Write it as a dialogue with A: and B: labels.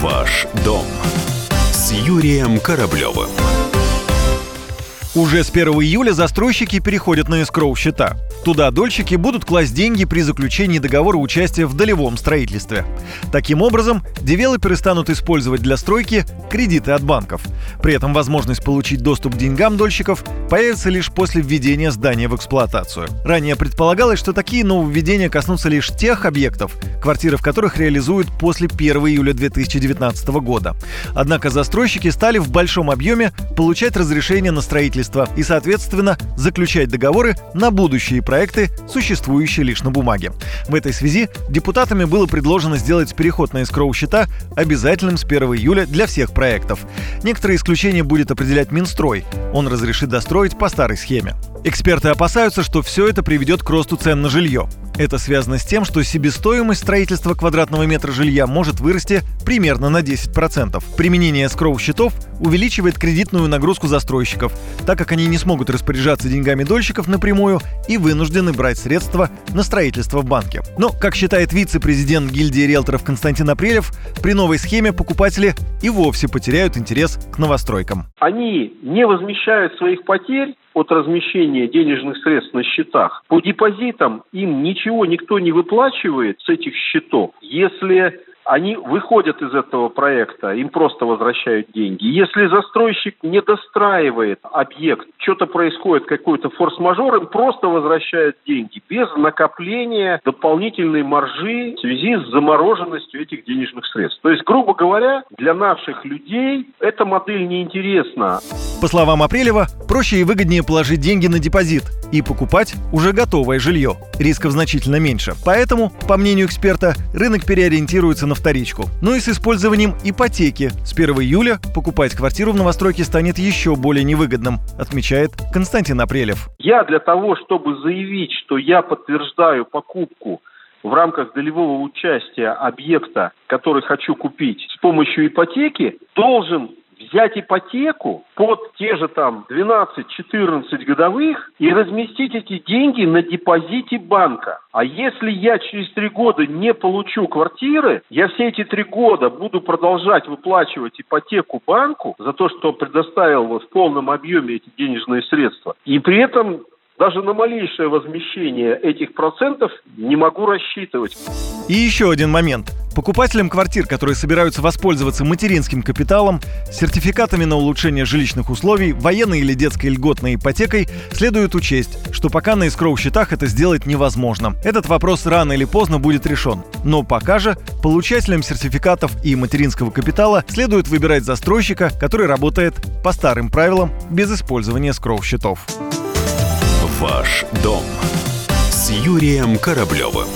A: Ваш дом с Юрием Кораблевым.
B: Уже с 1 июля застройщики переходят на эскроу счета. Туда дольщики будут класть деньги при заключении договора участия в долевом строительстве. Таким образом, девелоперы станут использовать для стройки кредиты от банков. При этом возможность получить доступ к деньгам дольщиков появится лишь после введения здания в эксплуатацию. Ранее предполагалось, что такие нововведения коснутся лишь тех объектов, квартиры в которых реализуют после 1 июля 2019 года. Однако застройщики стали в большом объеме получать разрешение на строительство и, соответственно, заключать договоры на будущие проекты, существующие лишь на бумаге. В этой связи депутатами было предложено сделать переход на эскроу счета обязательным с 1 июля для всех проектов. Некоторые исключения будет определять Минстрой. Он разрешит достроить по старой схеме. Эксперты опасаются, что все это приведет к росту цен на жилье. Это связано с тем, что себестоимость строительства квадратного метра жилья может вырасти примерно на 10%. Применение скроу-счетов увеличивает кредитную нагрузку застройщиков, так как они не смогут распоряжаться деньгами дольщиков напрямую и вынуждены брать средства на строительство в банке. Но, как считает вице-президент гильдии риэлторов Константин Апрелев, при новой схеме покупатели и вовсе потеряют интерес к новостройкам.
C: Они не возмещают своих потерь от размещения денежных средств на счетах. По депозитам им ничего никто не выплачивает с этих счетов, если они выходят из этого проекта, им просто возвращают деньги. Если застройщик не достраивает объект, что-то происходит, какой-то форс-мажор, им просто возвращают деньги без накопления дополнительной маржи в связи с замороженностью этих денежных средств. То есть, грубо говоря, для наших людей эта модель неинтересна.
B: По словам Апрелева, проще и выгоднее положить деньги на депозит и покупать уже готовое жилье. Рисков значительно меньше. Поэтому, по мнению эксперта, рынок переориентируется на вторичку. Но и с использованием ипотеки. С 1 июля покупать квартиру в новостройке станет еще более невыгодным, отмечает Константин Апрелев.
C: Я для того, чтобы заявить, что я подтверждаю покупку в рамках долевого участия объекта, который хочу купить с помощью ипотеки, должен взять ипотеку под те же там 12-14 годовых и разместить эти деньги на депозите банка. А если я через три года не получу квартиры, я все эти три года буду продолжать выплачивать ипотеку банку за то, что предоставил в полном объеме эти денежные средства. И при этом даже на малейшее возмещение этих процентов не могу рассчитывать.
B: И еще один момент. Покупателям квартир, которые собираются воспользоваться материнским капиталом, сертификатами на улучшение жилищных условий, военной или детской льготной ипотекой, следует учесть, что пока на эскроу-счетах это сделать невозможно. Этот вопрос рано или поздно будет решен. Но пока же получателям сертификатов и материнского капитала следует выбирать застройщика, который работает по старым правилам без использования эскроу-счетов.
A: Ваш дом с Юрием Кораблевым.